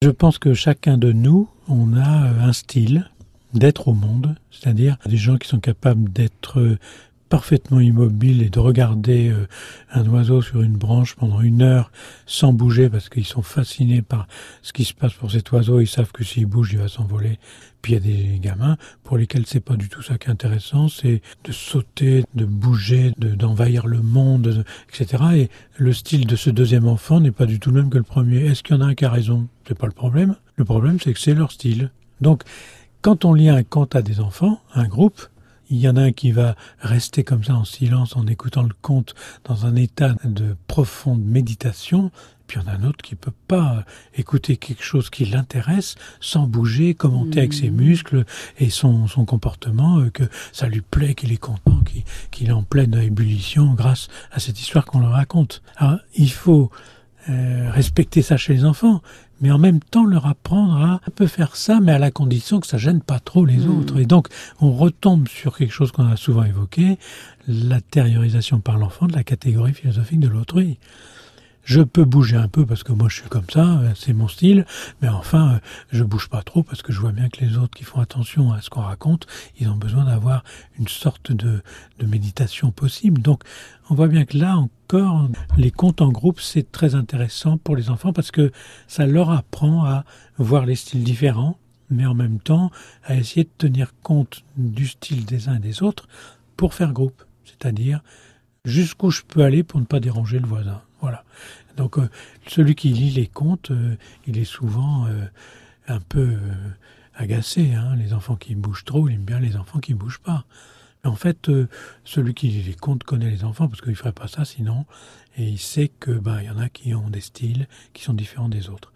Je pense que chacun de nous, on a un style d'être au monde, c'est-à-dire des gens qui sont capables d'être parfaitement immobile et de regarder euh, un oiseau sur une branche pendant une heure sans bouger parce qu'ils sont fascinés par ce qui se passe pour cet oiseau, ils savent que s'il bouge, il va s'envoler. Puis il y a des gamins pour lesquels c'est pas du tout ça qui est intéressant, c'est de sauter, de bouger, d'envahir le monde, etc. Et le style de ce deuxième enfant n'est pas du tout le même que le premier. Est-ce qu'il y en a un qui a raison? C'est pas le problème. Le problème, c'est que c'est leur style. Donc, quand on lit un conte à des enfants, un groupe, il y en a un qui va rester comme ça en silence en écoutant le conte dans un état de profonde méditation. Puis il y en a un autre qui peut pas écouter quelque chose qui l'intéresse sans bouger, commenter avec ses mmh. muscles et son, son comportement, euh, que ça lui plaît, qu'il est content, qu'il est en pleine ébullition grâce à cette histoire qu'on leur raconte. Alors, il faut euh, respecter ça chez les enfants, mais en même temps leur apprendre à un peu faire ça, mais à la condition que ça gêne pas trop les hmm. autres. Et donc, on retombe sur quelque chose qu'on a souvent évoqué, l'intériorisation par l'enfant de la catégorie philosophique de l'autrui. Je peux bouger un peu parce que moi je suis comme ça, c'est mon style, mais enfin je bouge pas trop parce que je vois bien que les autres qui font attention à ce qu'on raconte, ils ont besoin d'avoir une sorte de, de méditation possible. Donc on voit bien que là encore, les contes en groupe, c'est très intéressant pour les enfants parce que ça leur apprend à voir les styles différents, mais en même temps à essayer de tenir compte du style des uns et des autres pour faire groupe, c'est-à-dire jusqu'où je peux aller pour ne pas déranger le voisin. Voilà. Donc euh, celui qui lit les contes, euh, il est souvent euh, un peu agacé. Hein. Les enfants qui bougent trop, il aime bien les enfants qui bougent pas. Mais en fait, celui qui lit les contes connaît les enfants parce qu'il ferait pas ça sinon, et il sait que bah il y en a qui ont des styles qui sont différents des autres.